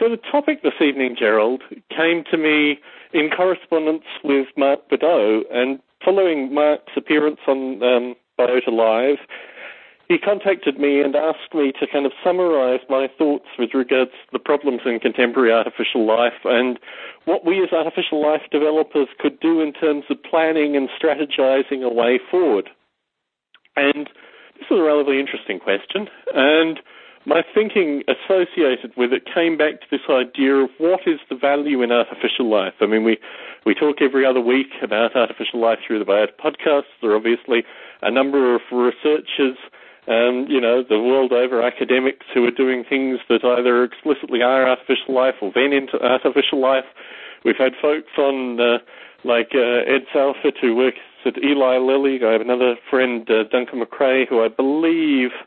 So the topic this evening, Gerald, came to me in correspondence with Mark Bedau, and following Mark's appearance on um, Biota Live, he contacted me and asked me to kind of summarize my thoughts with regards to the problems in contemporary artificial life and what we as artificial life developers could do in terms of planning and strategizing a way forward. And this is a relatively interesting question. And my thinking associated with it came back to this idea of what is the value in artificial life. I mean, we, we talk every other week about artificial life through the Biota podcast. There are obviously a number of researchers, um, you know, the world over academics who are doing things that either explicitly are artificial life or then into artificial life. We've had folks on uh, like uh, Ed Salford who works at Eli Lilly. I have another friend, uh, Duncan McRae, who I believe –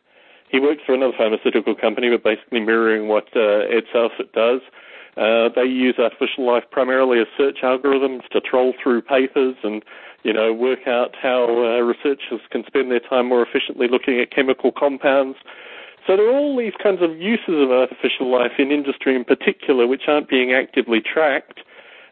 he works for another pharmaceutical company, but basically mirroring what uh, Ed Salford does. Uh, they use artificial life primarily as search algorithms to troll through papers and, you know, work out how uh, researchers can spend their time more efficiently looking at chemical compounds. So there are all these kinds of uses of artificial life in industry in particular which aren't being actively tracked.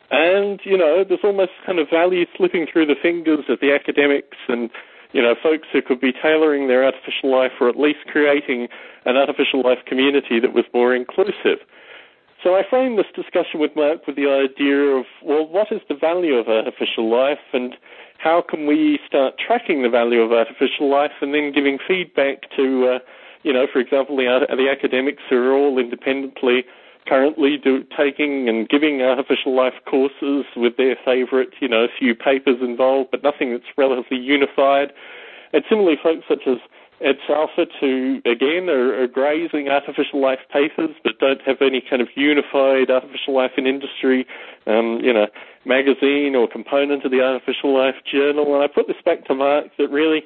And, you know, there's almost kind of value slipping through the fingers of the academics and you know, folks who could be tailoring their artificial life or at least creating an artificial life community that was more inclusive. So I framed this discussion with Mark with the idea of, well, what is the value of artificial life and how can we start tracking the value of artificial life and then giving feedback to, uh, you know, for example, the, the academics who are all independently currently do, taking and giving artificial life courses with their favorite, you know, a few papers involved, but nothing that's relatively unified. And similarly, folks such as Ed Salford, who again are, are grazing artificial life papers, but don't have any kind of unified artificial life in industry, um, you know, magazine or component of the artificial life journal. And I put this back to Mark that really,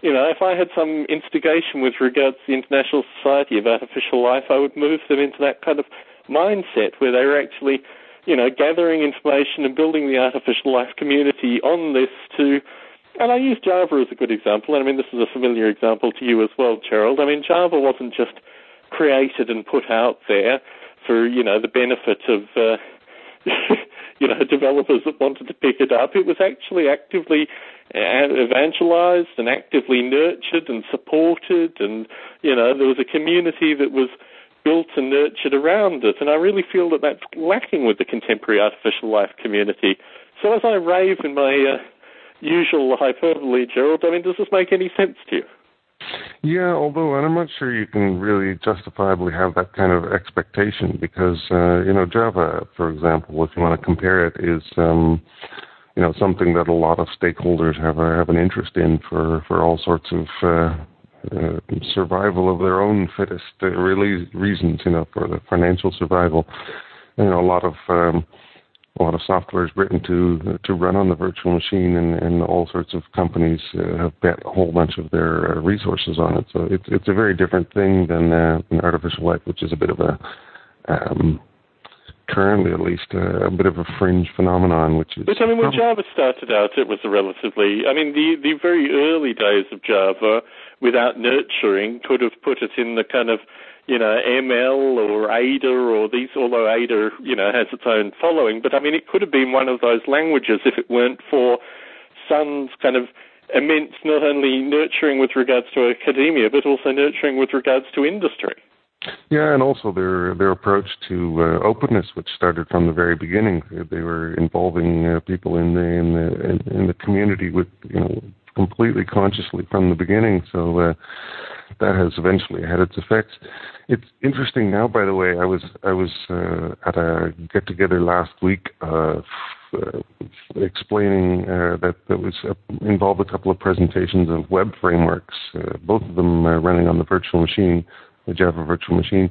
you know, if I had some instigation with regards to the International Society of Artificial Life, I would move them into that kind of mindset where they were actually, you know, gathering information and building the artificial life community on this to, and I use Java as a good example, and I mean, this is a familiar example to you as well, Gerald. I mean, Java wasn't just created and put out there for, you know, the benefit of, uh, you know, developers that wanted to pick it up. It was actually actively uh, evangelized and actively nurtured and supported, and you know, there was a community that was built and nurtured around it. And I really feel that that's lacking with the contemporary artificial life community. So as I rave in my uh, usual hyperbole, Gerald, I mean, does this make any sense to you? Yeah, although and I'm not sure you can really justifiably have that kind of expectation because uh, you know Java, for example, if you want to compare it, is um, you know something that a lot of stakeholders have have an interest in for for all sorts of uh, uh, survival of their own fittest uh, really reasons, you know, for the financial survival. You know, a lot of um, a lot of software is written to to run on the virtual machine, and, and all sorts of companies uh, have bet a whole bunch of their uh, resources on it. So it's it's a very different thing than uh, an artificial life, which is a bit of a um, currently at least uh, a bit of a fringe phenomenon, which is. But I mean, when Java started out, it was a relatively. I mean, the the very early days of Java, without nurturing, could have put it in the kind of you know ML or Ada or these. Although Ada, you know, has its own following, but I mean, it could have been one of those languages if it weren't for Sun's kind of immense not only nurturing with regards to academia, but also nurturing with regards to industry. Yeah, and also their their approach to uh, openness, which started from the very beginning. They were involving uh, people in the in the in, the community with you know completely consciously from the beginning. So uh, that has eventually had its effects. It's interesting now, by the way. I was I was uh, at a get together last week. Uh, uh, explaining that that was involved a couple of presentations of web frameworks, both of them running on the virtual machine the Java Virtual Machine.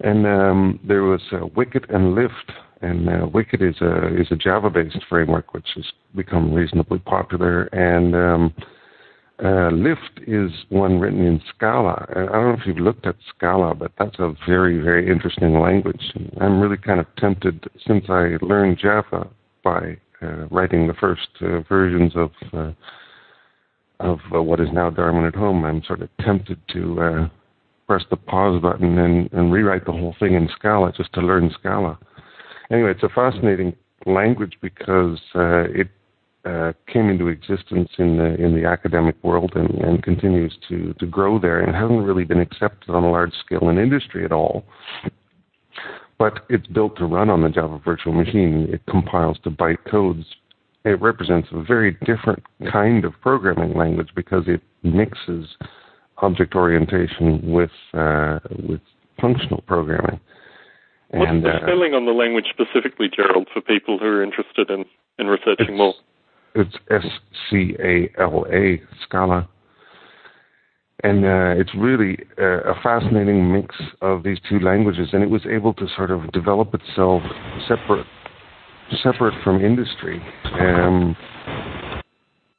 And um, there was uh, Wicket and Lift, and uh, Wicket is a is a Java-based framework which has become reasonably popular, and um, uh, Lift is one written in Scala. I don't know if you've looked at Scala, but that's a very very interesting language. I'm really kind of tempted since I learned Java by uh, writing the first uh, versions of uh, of uh, what is now Darwin at Home. I'm sort of tempted to press the pause button and, and rewrite the whole thing in Scala just to learn Scala. Anyway, it's a fascinating language because uh, it uh, came into existence in the in the academic world and, and continues to to grow there and hasn't really been accepted on a large scale in industry at all. But it's built to run on the Java Virtual Machine. It compiles to byte codes. It represents a very different kind of programming language because it mixes object orientation with uh, with functional programming. What's the uh, spelling on the language specifically, Gerald, for people who are interested in, in researching more? It's S C A L A, Scala. And uh, it's really uh, a fascinating mix of these two languages, and it was able to sort of develop itself separate, separate from industry, um,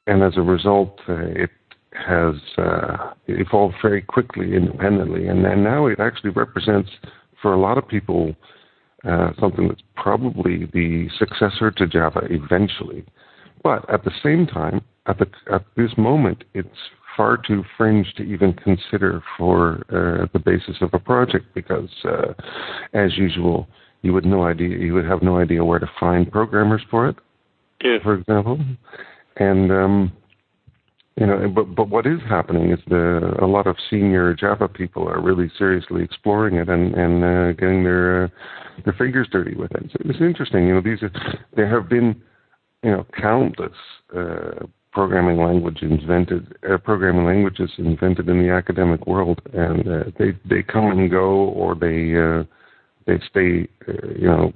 and as a result, uh, it has uh, evolved very quickly independently, and, and now it actually represents, for a lot of people, uh, something that's probably the successor to Java eventually. But at the same time, at, the, at this moment, it's far too fringe to even consider for uh, the basis of a project because, uh, as usual, you would no idea you would have no idea where to find programmers for it. Yeah. For example, and um, you know, but but what is happening is the a lot of senior Java people are really seriously exploring it and and uh, getting their uh, their fingers dirty with it. So it's interesting. You know, these are, there have been you know countless uh, programming language invented uh, programming languages invented in the academic world, and uh, they they come and go or they uh, they stay uh, you know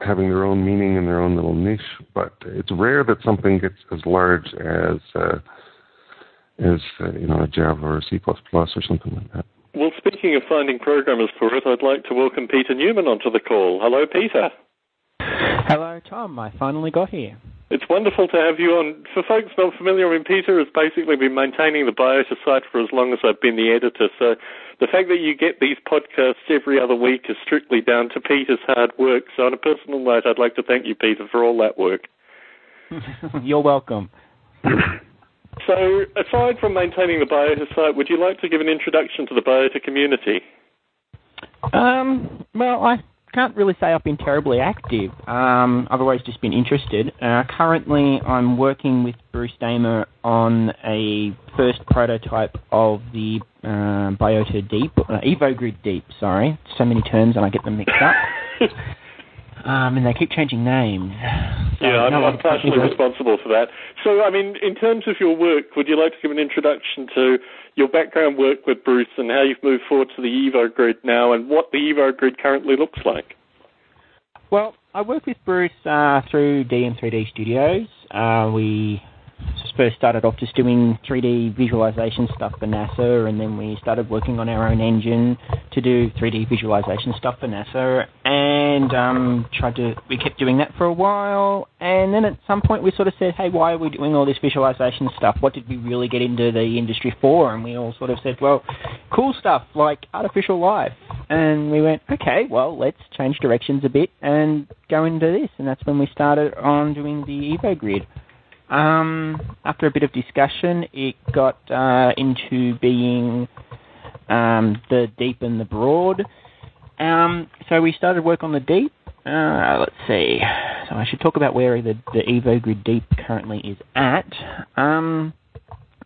having their own meaning and their own little niche, but it's rare that something gets as large as uh, as uh, you know a Java or a C++ or something like that. Well, speaking of finding programmers for it, I'd like to welcome Peter Newman onto the call. Hello, Peter. Hello, Tom. I finally got here. It's wonderful to have you on. For folks not familiar, I mean, Peter has basically been maintaining the Biota site for as long as I've been the editor. So the fact that you get these podcasts every other week is strictly down to Peter's hard work. So on a personal note, I'd like to thank you, Peter, for all that work. You're welcome. So, aside from maintaining the Biota site, would you like to give an introduction to the Biota community? Um, well, I can't really say I've been terribly active. Um, I've always just been interested. Uh, currently, I'm working with Bruce Damer on a first prototype of the uh, Biota Deep, uh, EvoGrid Deep. Sorry, so many terms and I get them mixed up. um, and they keep changing names. So, yeah, I'm, no, I'm partially responsible for that. So, I mean, in terms of your work, would you like to give an introduction to your background work with Bruce and how you've moved forward to the Evo Grid now and what the Evo Grid currently looks like. Well, I work with Bruce uh, through DM3D Studios. Uh, we first started off just doing 3D visualization stuff for NASA, and then we started working on our own engine to do 3D visualization stuff for NASA, and um, tried to. We kept doing that for a while, and then at some point we sort of said, "Hey, why are we doing all this visualization stuff? What did we really get into the industry for?" And we all sort of said, "Well, cool stuff like artificial life," and we went, "Okay, well, let's change directions a bit and go into this," and that's when we started on doing the Evo Grid. Um, after a bit of discussion, it got uh, into being um, the deep and the broad. Um, so we started work on the deep. Uh, let's see. So I should talk about where the, the Evo Grid Deep currently is at. Um,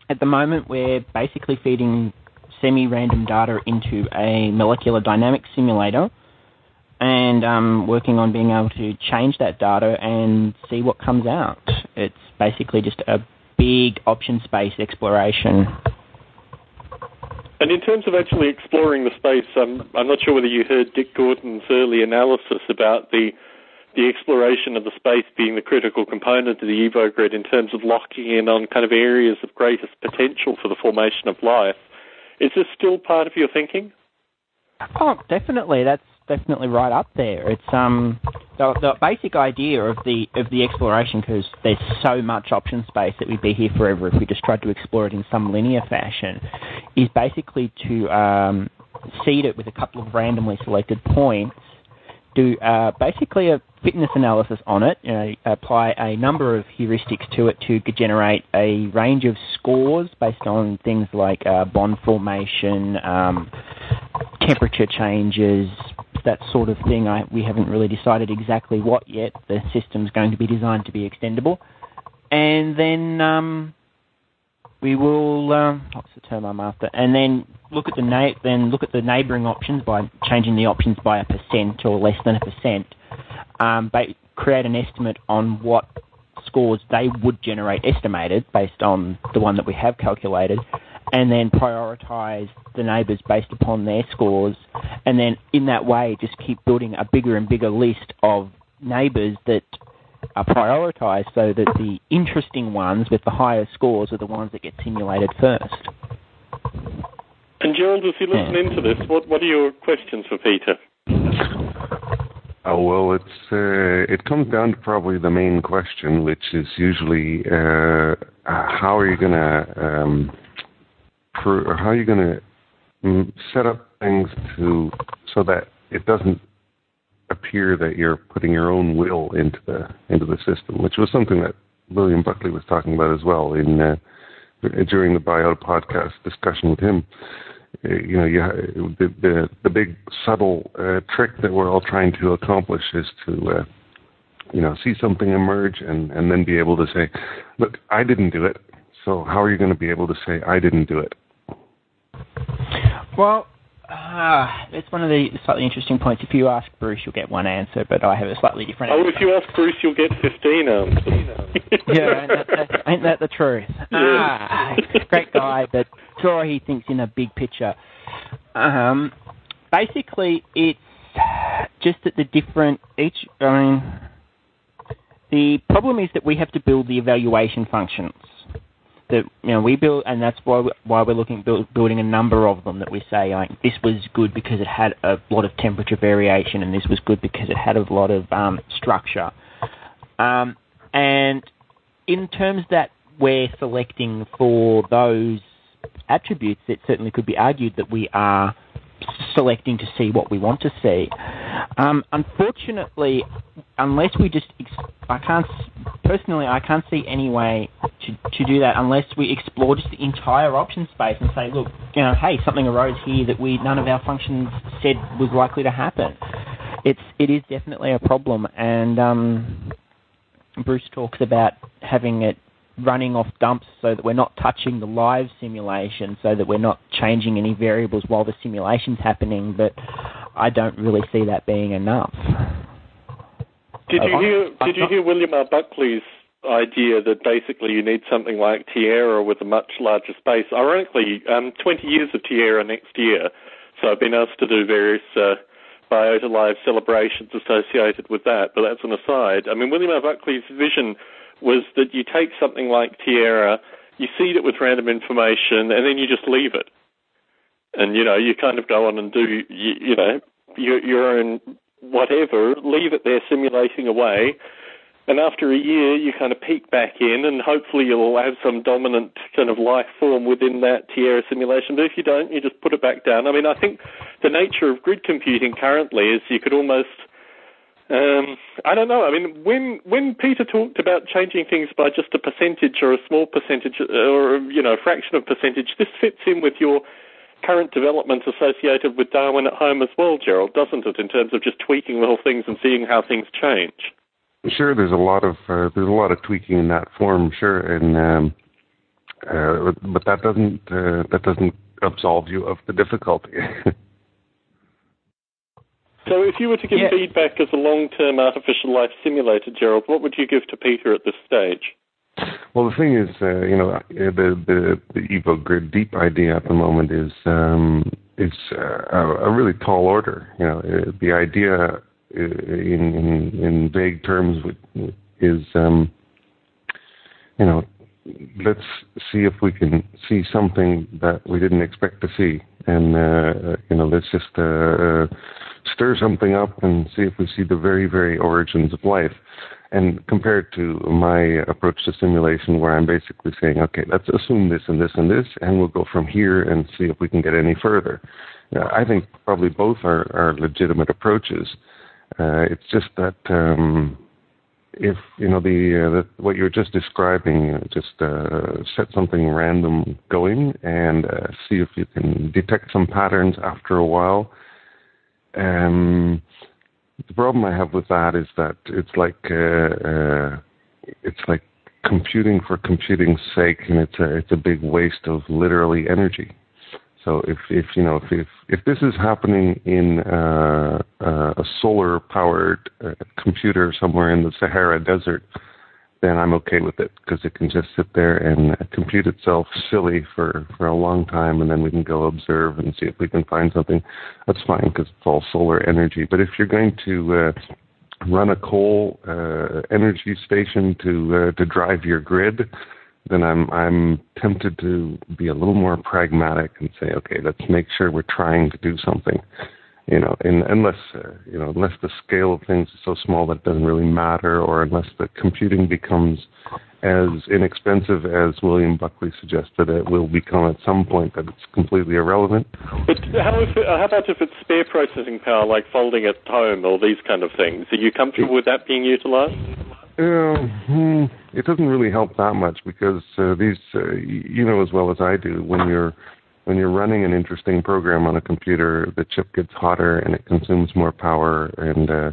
at the moment, we're basically feeding semi-random data into a molecular dynamics simulator and um, working on being able to change that data and see what comes out. It's basically just a big option space exploration. And in terms of actually exploring the space, um, I'm not sure whether you heard Dick Gordon's early analysis about the the exploration of the space being the critical component of the Evo grid in terms of locking in on kind of areas of greatest potential for the formation of life. Is this still part of your thinking? Oh, definitely. That's definitely right up there. It's um the, the basic idea of the of the exploration because there's so much option space that we'd be here forever if we just tried to explore it in some linear fashion, is basically to um, seed it with a couple of randomly selected points do uh, basically a fitness analysis on it, you know, apply a number of heuristics to it to generate a range of scores based on things like uh, bond formation, um, temperature changes, that sort of thing. I, we haven't really decided exactly what yet. The system's going to be designed to be extendable. And then um, we will um, what's the term I'm after? And then look at the na- then look at the neighbouring options by changing the options by a percent or less than a percent. Um, ba- create an estimate on what scores they would generate estimated based on the one that we have calculated, and then prioritise the neighbours based upon their scores, and then in that way just keep building a bigger and bigger list of neighbours that are prioritised so that the interesting ones with the higher scores are the ones that get simulated first. And Gerald, as you listen yeah. into this, what what are your questions for Peter? Oh well, it's uh, it comes down to probably the main question, which is usually uh, how are you going to um, how are you going to mm, set up things to so that it doesn't appear that you're putting your own will into the into the system, which was something that William Buckley was talking about as well in uh, during the Biota podcast discussion with him. Uh, you know, you, the, the the big subtle uh, trick that we're all trying to accomplish is to uh, you know see something emerge and and then be able to say, look, I didn't do it. So how are you going to be able to say I didn't do it? Well, uh, it's one of the slightly interesting points. If you ask Bruce, you'll get one answer, but I have a slightly different oh, answer. if you ask Bruce, you'll get 15 answers. yeah, ain't that, that, ain't that the truth? Yeah. Ah, great guy, but sure he thinks in a big picture. Um, basically, it's just that the different each. I mean, the problem is that we have to build the evaluation functions that you know we build, and that's why we, why we're looking build, building a number of them that we say like this was good because it had a lot of temperature variation, and this was good because it had a lot of um, structure. Um, and in terms that we're selecting for those attributes, it certainly could be argued that we are selecting to see what we want to see. Um, unfortunately, unless we just, I can't personally, I can't see any way to, to do that unless we explore just the entire option space and say, look, you know, hey, something arose here that we none of our functions said was likely to happen. It's it is definitely a problem, and um, Bruce talks about having it running off dumps so that we're not touching the live simulation, so that we're not changing any variables while the simulation's happening. But I don't really see that being enough. Did you hear? Did you hear William R. Buckley's idea that basically you need something like Tierra with a much larger space? Ironically, um, 20 years of Tierra next year, so I've been asked to do various. Uh, Biota Live celebrations associated with that, but that's an aside. I mean, William R. Buckley's vision was that you take something like Tierra, you seed it with random information, and then you just leave it. And, you know, you kind of go on and do, you, you know, your, your own whatever, leave it there simulating away. And after a year, you kind of peek back in, and hopefully you'll have some dominant kind of life form within that Tierra simulation. But if you don't, you just put it back down. I mean, I think the nature of grid computing currently is you could almost um, I don't know. I mean, when when Peter talked about changing things by just a percentage or a small percentage or you know a fraction of percentage, this fits in with your current development associated with Darwin at home as well, Gerald, doesn't it? In terms of just tweaking little things and seeing how things change. Sure, there's a lot of uh, there's a lot of tweaking in that form, sure, and um, uh, but that doesn't uh, that doesn't absolve you of the difficulty. So, if you were to give yeah. feedback as a long-term artificial life simulator, Gerald, what would you give to Peter at this stage? Well, the thing is, uh, you know, uh, the the the Evo Grid Deep idea at the moment is um, is uh, a, a really tall order. You know, uh, the idea uh, in in, in vague terms is, um, you know, let's see if we can see something that we didn't expect to see, and uh, you know, let's just. Uh, stir something up and see if we see the very, very origins of life. And compared to my approach to simulation, where I'm basically saying, okay, let's assume this and this and this, and we'll go from here and see if we can get any further. I think probably both are, are legitimate approaches. Uh, it's just that um, if you know the, uh, the what you were just describing, uh, just uh, set something random going and uh, see if you can detect some patterns after a while. Um, the problem I have with that is that it's like uh, uh, it's like computing for computing's sake, and it's a it's a big waste of literally energy. So if if you know if if, if this is happening in uh, uh, a solar powered uh, computer somewhere in the Sahara Desert, then I'm okay with it because it can just sit there and compute itself silly for for a long time, and then we can go observe and see if we can find something. That's fine because it's all solar energy. But if you're going to uh, run a coal uh, energy station to uh, to drive your grid, then I'm I'm tempted to be a little more pragmatic and say, okay, let's make sure we're trying to do something. You know, in, unless uh, you know, unless the scale of things is so small that it doesn't really matter, or unless the computing becomes as inexpensive as William Buckley suggested it will become at some point that it's completely irrelevant. But how, if it, how about if it's spare processing power, like folding at home or these kind of things? Are you comfortable with that being utilized? Um, it doesn't really help that much because uh, these, uh, you know as well as I do, when you're when you're running an interesting program on a computer, the chip gets hotter and it consumes more power, and uh,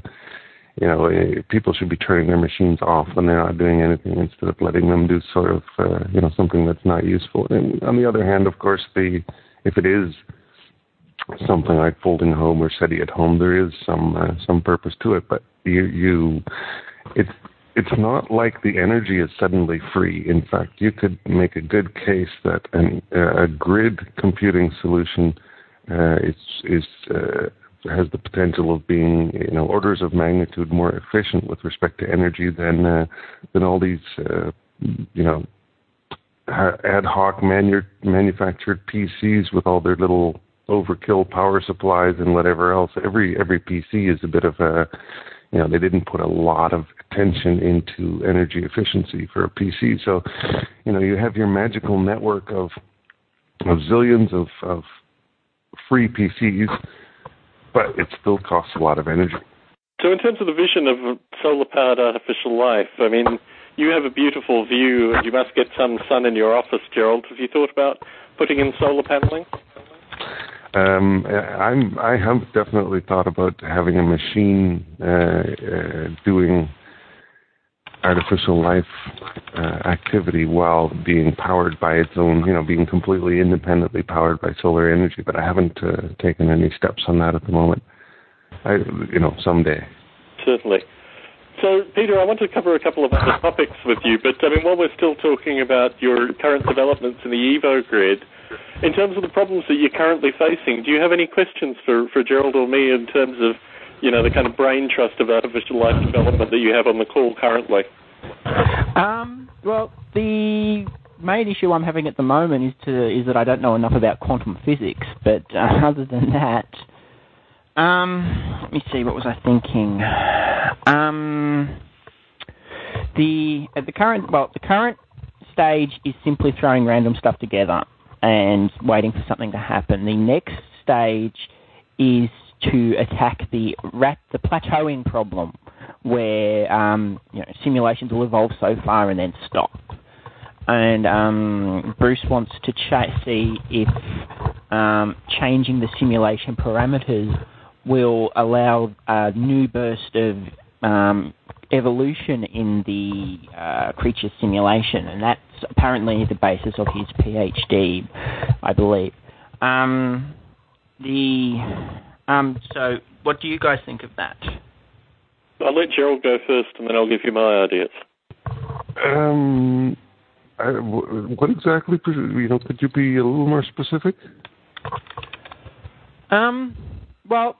you know eh, people should be turning their machines off when they're not doing anything instead of letting them do sort of uh, you know something that's not useful. And on the other hand, of course, the if it is something like folding home or SETI at home, there is some uh, some purpose to it, but you you it's it's not like the energy is suddenly free. In fact, you could make a good case that an, uh, a grid computing solution uh, is, is uh, has the potential of being, you know, orders of magnitude more efficient with respect to energy than uh, than all these, uh, you know, ad hoc manu- manufactured PCs with all their little overkill power supplies and whatever else. Every every PC is a bit of a you know, they didn't put a lot of attention into energy efficiency for a PC. So, you know, you have your magical network of of zillions of, of free PCs, but it still costs a lot of energy. So, in terms of the vision of solar powered artificial life, I mean, you have a beautiful view. You must get some sun in your office, Gerald. Have you thought about putting in solar paneling? Um, I'm I have definitely thought about having a machine uh, uh, doing artificial life uh, activity while being powered by its own, you know, being completely independently powered by solar energy. But I haven't uh, taken any steps on that at the moment. I, you know, someday. Certainly. So, Peter, I want to cover a couple of other topics with you, but I mean, while we're still talking about your current developments in the Evo grid, in terms of the problems that you're currently facing, do you have any questions for, for Gerald or me in terms of, you know, the kind of brain trust of artificial life development that you have on the call currently? Um, well, the main issue I'm having at the moment is to is that I don't know enough about quantum physics. But uh, other than that, um, let me see. What was I thinking? Um, the at the current well, the current stage is simply throwing random stuff together and waiting for something to happen. The next stage is to attack the rat, the plateauing problem, where um, you know, simulations will evolve so far and then stop. And um, Bruce wants to ch- see if um, changing the simulation parameters will allow a new burst of um, evolution in the uh, creature simulation, and that's apparently the basis of his PhD, I believe. Um, the um, so, what do you guys think of that? I'll let Gerald go first, and then I'll give you my ideas. Um, I, what exactly? You know, could you be a little more specific? Um, well,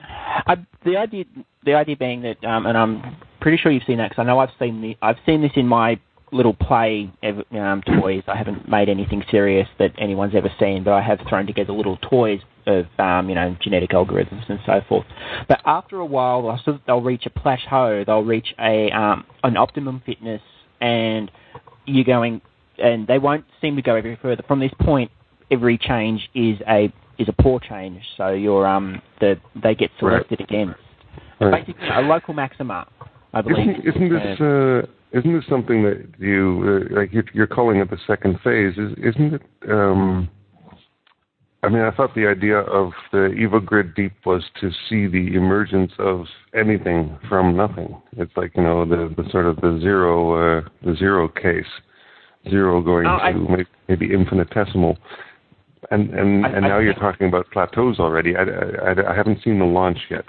I, the idea the idea being that, um, and I'm pretty sure you've seen that because I know I've seen the I've seen this in my little play um, toys. I haven't made anything serious that anyone's ever seen, but I have thrown together little toys of um, you know genetic algorithms and so forth. But after a while, they'll, they'll reach a plateau. They'll reach a um, an optimum fitness, and you're going, and they won't seem to go any further. From this point, every change is a is a poor change. So you're um the they get selected right. against. right. basically a local maxima. I believe. Isn't, isn't this uh, isn't this something that you uh, like? You're calling it the second phase. Is, isn't it? Um, I mean, I thought the idea of the EvoGrid Deep was to see the emergence of anything from nothing. It's like you know the, the sort of the zero uh, the zero case, zero going oh, to I, maybe infinitesimal. And and, I, and now I, you're talking about plateaus already. I, I, I haven't seen the launch yet.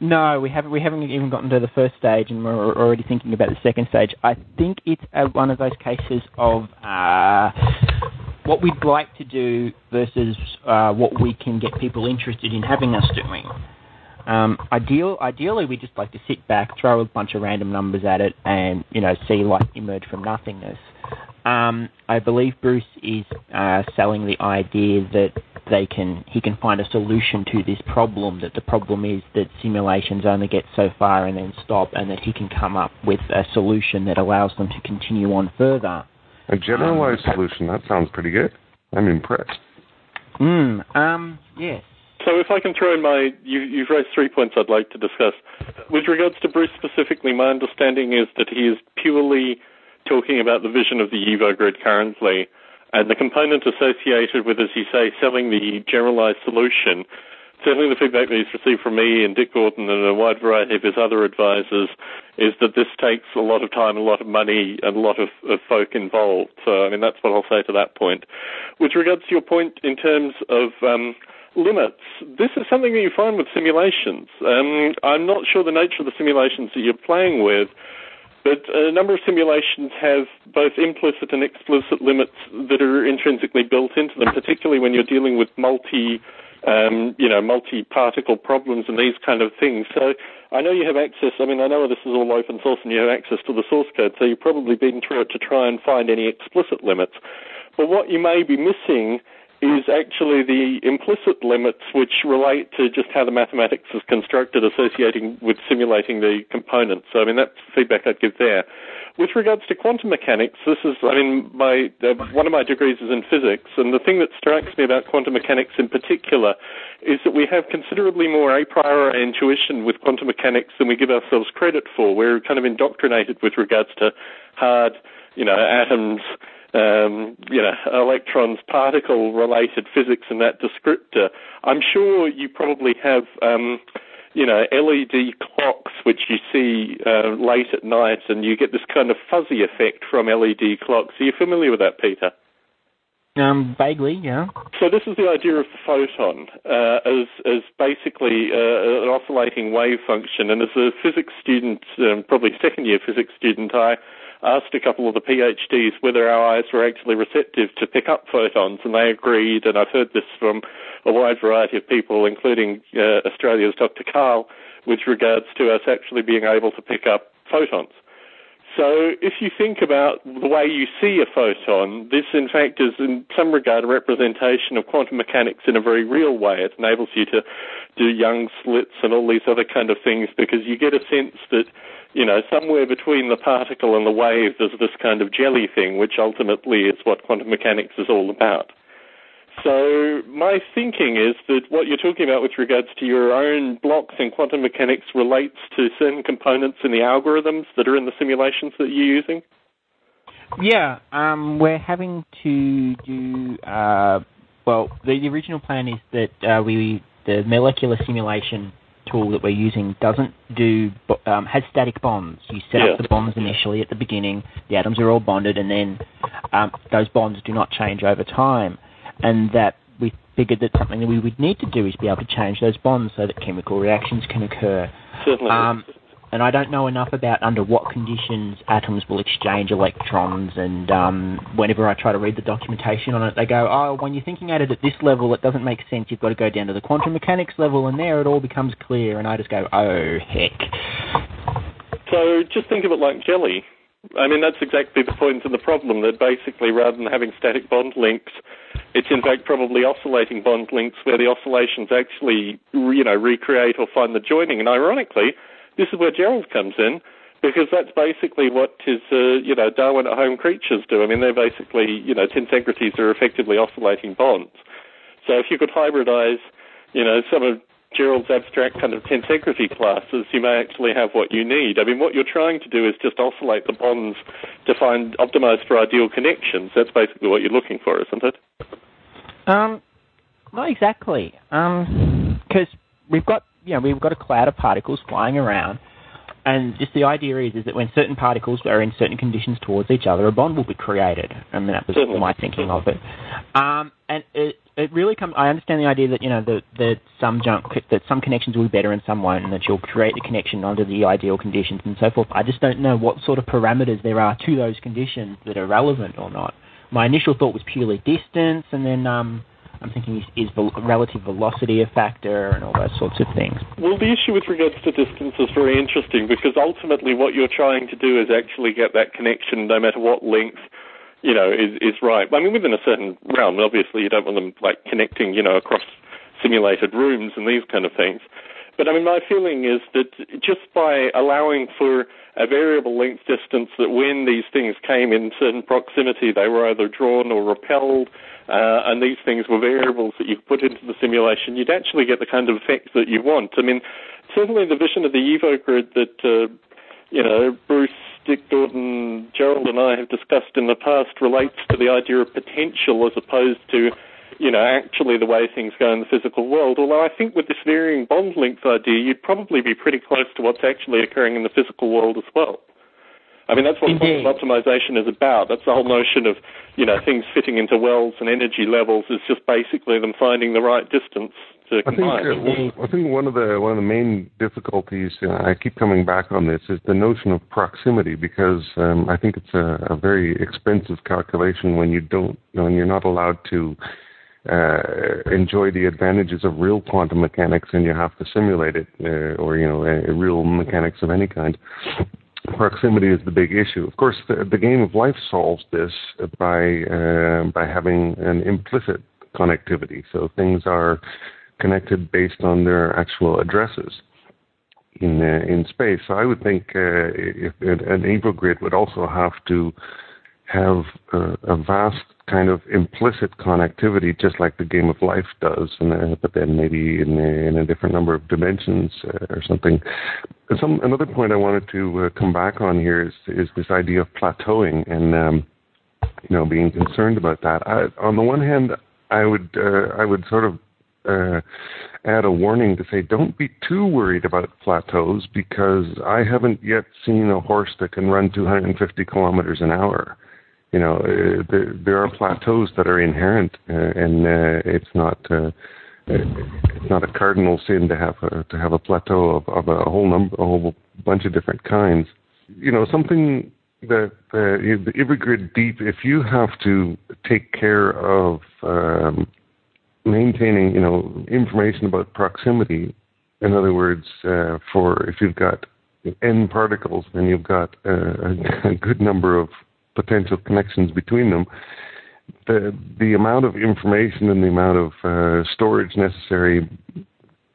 No, we haven't. We haven't even gotten to the first stage, and we're already thinking about the second stage. I think it's a, one of those cases of uh, what we'd like to do versus uh, what we can get people interested in having us doing. Um, ideal, ideally, we just like to sit back, throw a bunch of random numbers at it, and you know, see light emerge from nothingness. Um, I believe Bruce is uh, selling the idea that they can he can find a solution to this problem. That the problem is that simulations only get so far and then stop, and that he can come up with a solution that allows them to continue on further. A generalized um, solution. That sounds pretty good. I'm impressed. Hmm. Um. Yes. So if I can throw in my, you, you've raised three points I'd like to discuss. With regards to Bruce specifically, my understanding is that he is purely talking about the vision of the EvoGrid currently and the component associated with, as you say, selling the generalized solution, certainly the feedback that he's received from me and Dick Gordon and a wide variety of his other advisors is that this takes a lot of time, a lot of money, and a lot of, of folk involved. So, I mean, that's what I'll say to that point. With regards to your point in terms of um, limits, this is something that you find with simulations. Um, I'm not sure the nature of the simulations that you're playing with but a number of simulations have both implicit and explicit limits that are intrinsically built into them, particularly when you're dealing with multi, um, you know, multi-particle problems and these kind of things. So I know you have access. I mean, I know this is all open source and you have access to the source code, so you've probably been through it to try and find any explicit limits. But what you may be missing is actually the implicit limits which relate to just how the mathematics is constructed associating with simulating the components. So, I mean, that's feedback I'd give there. With regards to quantum mechanics, this is, I mean, my, uh, one of my degrees is in physics, and the thing that strikes me about quantum mechanics in particular is that we have considerably more a priori intuition with quantum mechanics than we give ourselves credit for. We're kind of indoctrinated with regards to hard, you know, atoms, um, you know, electrons, particle related physics and that descriptor. I'm sure you probably have, um, you know, LED clocks which you see uh, late at night and you get this kind of fuzzy effect from LED clocks. Are you familiar with that, Peter? Um, vaguely, yeah. So this is the idea of the photon uh, as as basically uh, an oscillating wave function. And as a physics student, um, probably second year physics student, I asked a couple of the PhDs whether our eyes were actually receptive to pick up photons, and they agreed. And I've heard this from a wide variety of people, including uh, Australia's Dr. Karl, with regards to us actually being able to pick up photons. So if you think about the way you see a photon, this in fact is in some regard a representation of quantum mechanics in a very real way. It enables you to do Young slits and all these other kind of things because you get a sense that you know, somewhere between the particle and the wave, there's this kind of jelly thing, which ultimately is what quantum mechanics is all about. So my thinking is that what you're talking about with regards to your own blocks in quantum mechanics relates to certain components in the algorithms that are in the simulations that you're using. Yeah, um, we're having to do. Uh, well, the, the, original plan is that uh, we the molecular simulation tool that we're using doesn't do um, has static bonds. You set yeah. up the bonds initially at the beginning. The atoms are all bonded, and then um, those bonds do not change over time. And that we figured that something that we would need to do is be able to change those bonds so that chemical reactions can occur. Certainly. Um, and I don't know enough about under what conditions atoms will exchange electrons. And um, whenever I try to read the documentation on it, they go, "Oh, when you're thinking at it at this level, it doesn't make sense. You've got to go down to the quantum mechanics level, and there it all becomes clear." And I just go, "Oh heck." So just think of it like jelly. I mean, that's exactly the point of the problem. That basically, rather than having static bond links, it's in fact probably oscillating bond links where the oscillations actually, you know, recreate or find the joining. And ironically this is where Gerald comes in because that's basically what his, uh, you know, Darwin at home creatures do. I mean, they're basically, you know, tensegrities are effectively oscillating bonds. So if you could hybridize, you know, some of Gerald's abstract kind of tensegrity classes, you may actually have what you need. I mean, what you're trying to do is just oscillate the bonds to find optimize for ideal connections. That's basically what you're looking for, isn't it? Um, not exactly. Um, because we've got you know we've got a cloud of particles flying around, and just the idea is is that when certain particles are in certain conditions towards each other, a bond will be created. I mean that was my thinking of it. Um, and it it really comes. I understand the idea that you know that that some junk that some connections will be better and some won't, and that you'll create the connection under the ideal conditions and so forth. I just don't know what sort of parameters there are to those conditions that are relevant or not. My initial thought was purely distance, and then um, I'm thinking is, is vel- relative velocity a factor and all those sorts of things. Well, the issue with regards to distance is very interesting because ultimately what you're trying to do is actually get that connection no matter what length, you know, is, is right. I mean, within a certain realm, obviously you don't want them like connecting, you know, across simulated rooms and these kind of things. But I mean, my feeling is that just by allowing for a variable length distance, that when these things came in certain proximity, they were either drawn or repelled, uh, and these things were variables that you put into the simulation, you'd actually get the kind of effects that you want. I mean, certainly the vision of the Evo grid that, uh, you know, Bruce, Dick Gordon, Gerald and I have discussed in the past relates to the idea of potential as opposed to you know, actually the way things go in the physical world. Although I think with this varying bond length idea, you'd probably be pretty close to what's actually occurring in the physical world as well. I mean, that's what Indeed. quantum optimization is about. That's the whole notion of, you know, things fitting into wells and energy levels is just basically them finding the right distance to I think combine. uh, w- I think one of the one of the main difficulties, uh, I keep coming back on this, is the notion of proximity because um, I think it's a, a very expensive calculation when you don't when you're not allowed to uh, enjoy the advantages of real quantum mechanics and you have to simulate it uh, or you know uh, real mechanics of any kind. Proximity is the big issue. Of course, the, the game of life solves this by uh, by having an implicit connectivity. So things are connected based on their actual addresses in uh, in space. So I would think uh, if an EvoGrid would also have to have a, a vast kind of implicit connectivity, just like the game of life does, and, uh, but then maybe in, a- in a different number of dimensions uh, or something. Some another point I wanted to uh, come back on here is is this idea of plateauing and um, you know being concerned about that. I, on the one hand, I would uh, I would sort of uh, add a warning to say don't be too worried about plateaus because I haven't yet seen a horse that can run 250 kilometers an hour. You know, uh, there, there are plateaus that are inherent, uh, and uh, it's not uh, it's not a cardinal sin to have a, to have a plateau of, of a whole number, a whole bunch of different kinds. You know, something that uh, the EvoGrid Deep, if you have to take care of um, maintaining, you know, information about proximity. In other words, uh, for if you've got n particles then you've got a good number of potential connections between them, the the amount of information and the amount of uh, storage necessary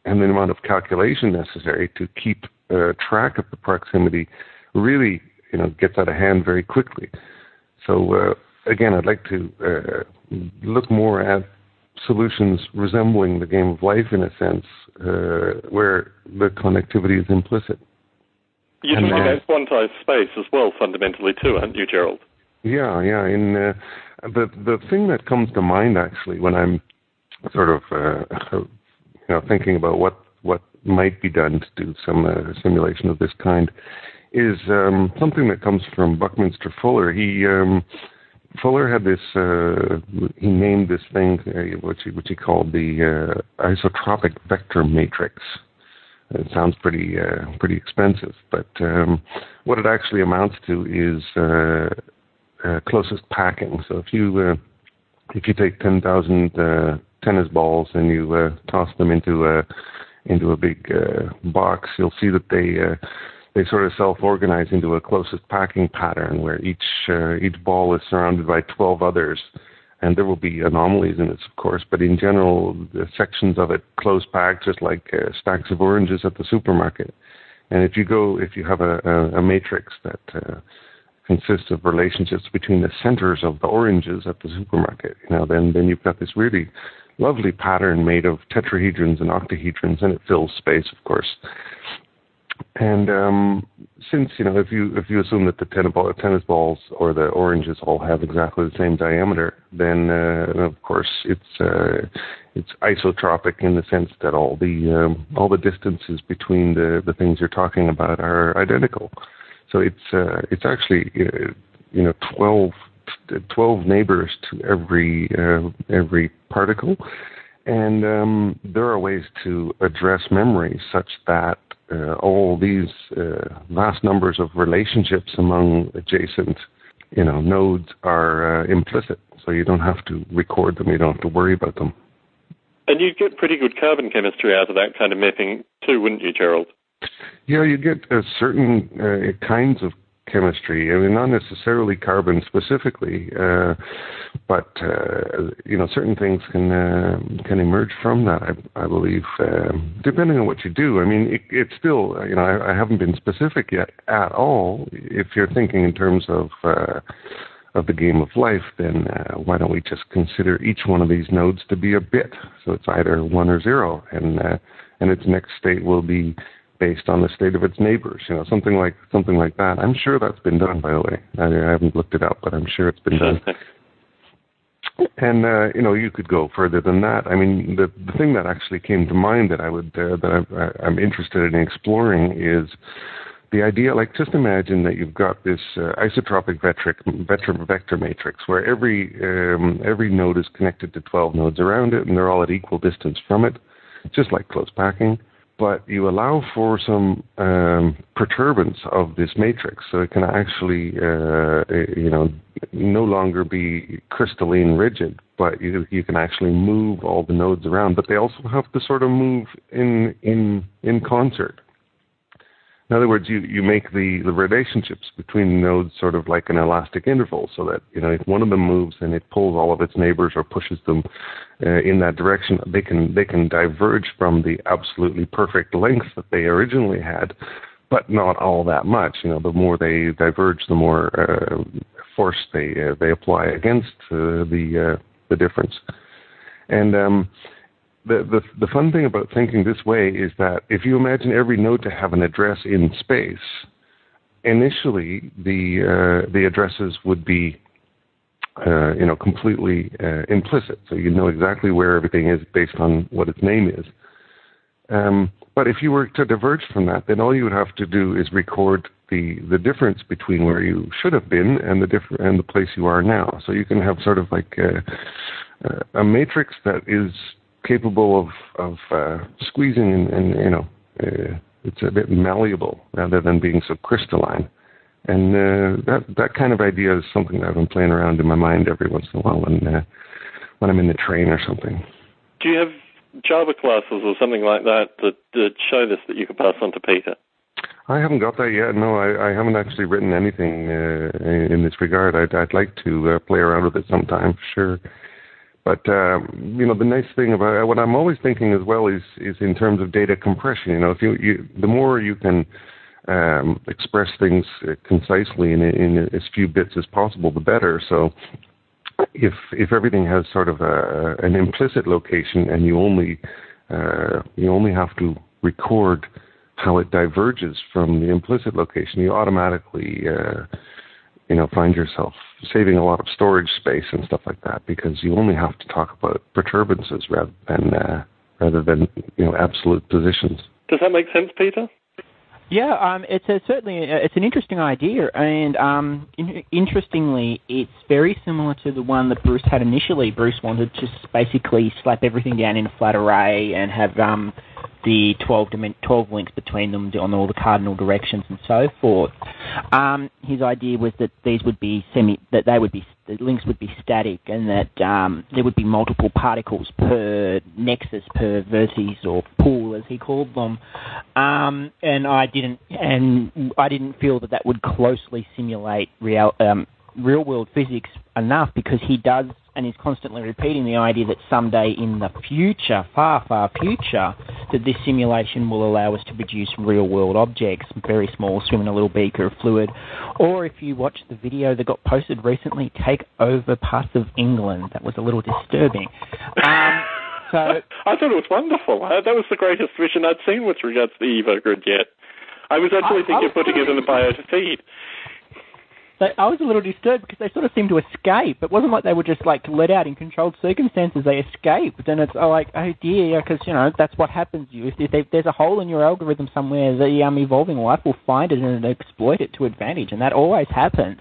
and the amount of calculation necessary to keep uh, track of the proximity really, you know, gets out of hand very quickly. So uh, again, I'd like to uh, look more at solutions resembling the game of life in a sense, uh, where the connectivity is implicit. You're talking uh, about quantized space as well, fundamentally, too, aren't you, Gerald? Yeah, yeah. In uh, the the thing that comes to mind actually when I'm sort of uh, you know thinking about what what might be done to do some uh, simulation of this kind is um, something that comes from Buckminster Fuller. He um, Fuller had this. Uh, he named this thing uh, which he which he called the uh, isotropic vector matrix. It sounds pretty uh, pretty expensive, but um, what it actually amounts to is uh, uh, closest packing. So if you uh, if you take ten thousand uh, tennis balls and you uh, toss them into a into a big box, you'll see that they they sort of self-organize into a closest packing pattern where each each ball is surrounded by twelve others. And there will be anomalies in this, of course, but in general, the sections of it close packed, just like uh, stacks of oranges at the supermarket. And if you go, if you have a, a, a matrix that uh, consists of relationships between the centers of the oranges at the supermarket. You know, then then you've got this really lovely pattern made of tetrahedrons and octahedrons, and it fills space, of course. And um, since you know, if you if you assume that the tennis, ball, tennis balls or the oranges all have exactly the same diameter, then uh, of course it's uh, it's isotropic in the sense that all the um, all the distances between the the things you're talking about are identical. So it's uh, it's actually uh, you know 12, 12 neighbors to every uh, every particle, and um, there are ways to address memory such that uh, all these uh, vast numbers of relationships among adjacent, you know, nodes are uh, implicit. So you don't have to record them. You don't have to worry about them. And you'd get pretty good carbon chemistry out of that kind of mapping too, wouldn't you, Gerald? Yeah, you get uh, certain uh, kinds of chemistry. I mean, not necessarily carbon specifically, uh, but uh, you know, certain things can uh, can emerge from that. I, I believe, uh, depending on what you do. I mean, it, it's still, you know, I, I, haven't been specific yet at all. If you're thinking in terms of uh, of the game of life, then uh, why don't we just consider each one of these nodes to be a bit? So it's either one or zero, and and its next state will be based on the state of its neighbors, you know, something like something like that. I'm sure that's been done, by the way. I, I haven't looked it up, but I'm sure it's been done. and uh, you know, you could go further than that. I mean, the the thing that actually came to mind that I would uh, that I, I'm interested in exploring is the idea. Like, just imagine that you've got this uh, isotropic vector, vector vector matrix where every um, every node is connected to 12 nodes around it, and they're all at equal distance from it, just like close packing but you allow for some um, perturbance of this matrix, so it can actually, uh, you know, no longer be crystalline rigid, but you you can actually move all the nodes around. But they also have to sort of move in in in concert. In other words, you, you make the, the relationships between nodes sort of like an elastic interval so that, you know, if one of them moves and it pulls all of its neighbors or pushes them uh, in that direction, they can, they can diverge from the absolutely perfect length that they originally had, but not all that much. You know, the more they diverge, the more uh, force they, uh, they apply against uh, the, uh, the difference. And, um, the, the, the fun thing about thinking this way is that if you imagine every node to have an address in space, initially the uh, the addresses would be uh, you know completely uh, implicit, so you know exactly where everything is based on what its name is. Um, but if you were to diverge from that, then all you would have to do is record the the difference between where you should have been and the diff- and the place you are now. So you can have sort of like a, a matrix that is capable of of uh, squeezing and, and you know uh, it's a bit malleable rather than being so crystalline. And uh, that that kind of idea is something that I've been playing around in my mind every once in a while when uh, when I'm in the train or something. Do you have Java classes or something like that that, that show this that you could pass on to Peter? I haven't got that yet. No, I, I haven't actually written anything uh, in this regard. I'd, I'd like to uh, play around with it sometime, for sure. But um, you know, the nice thing about what I'm always thinking as well is is in terms of data compression. You know, if you, you the more you can um, express things uh, concisely in, in as few bits as possible, the better. So if if everything has sort of a, an implicit location and you only uh, you only have to record how it diverges from the implicit location, you automatically uh, you know find yourself saving a lot of storage space and stuff like that because you only have to talk about perturbances rather than uh, rather than you know absolute positions. Does that make sense, Peter? Yeah, um, it's a, certainly it's an interesting idea, and um, in, interestingly, it's very similar to the one that Bruce had initially. Bruce wanted to basically slap everything down in a flat array and have um, the 12, 12 links between them on all the cardinal directions and so forth. Um, his idea was that these would be semi, that they would be the links would be static, and that um, there would be multiple particles per nexus, per vertices or pool, as he called them. Um, and I didn't, and I didn't feel that that would closely simulate real, um, real world physics enough because he does and is constantly repeating the idea that someday in the future, far, far future, that this simulation will allow us to produce real world objects, very small, swim in a little beaker of fluid. Or if you watch the video that got posted recently, take over parts of England. That was a little disturbing. Um, So I thought it was wonderful. Uh, that was the greatest vision I'd seen with regards to the EvoGrid yet. I was actually I- thinking I of putting it in the biota feed. They, I was a little disturbed because they sort of seemed to escape. It wasn't like they were just like let out in controlled circumstances. They escaped, and it's oh, like oh dear, because you know that's what happens. You if, if they, there's a hole in your algorithm somewhere, the um, evolving life will find it and exploit it to advantage, and that always happens.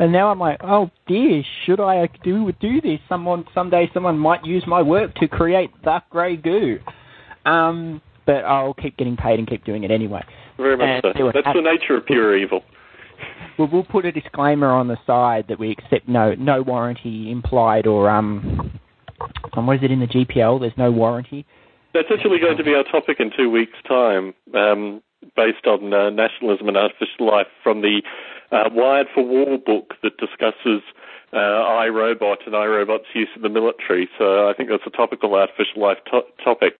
And now I'm like, oh dear, should I do do this? Someone someday someone might use my work to create the grey goo. Um, but I'll keep getting paid and keep doing it anyway. Very much And so. That's the nature of pure evil. We'll, put a disclaimer on the side that we accept no no warranty implied or um, um what is it in the GPL? There's no warranty. That's actually going to be our topic in two weeks' time, um, based on uh, nationalism and artificial life from the uh, Wired for War book that discusses uh, iRobot and iRobot's use in the military. So I think that's a topical artificial life to- topic.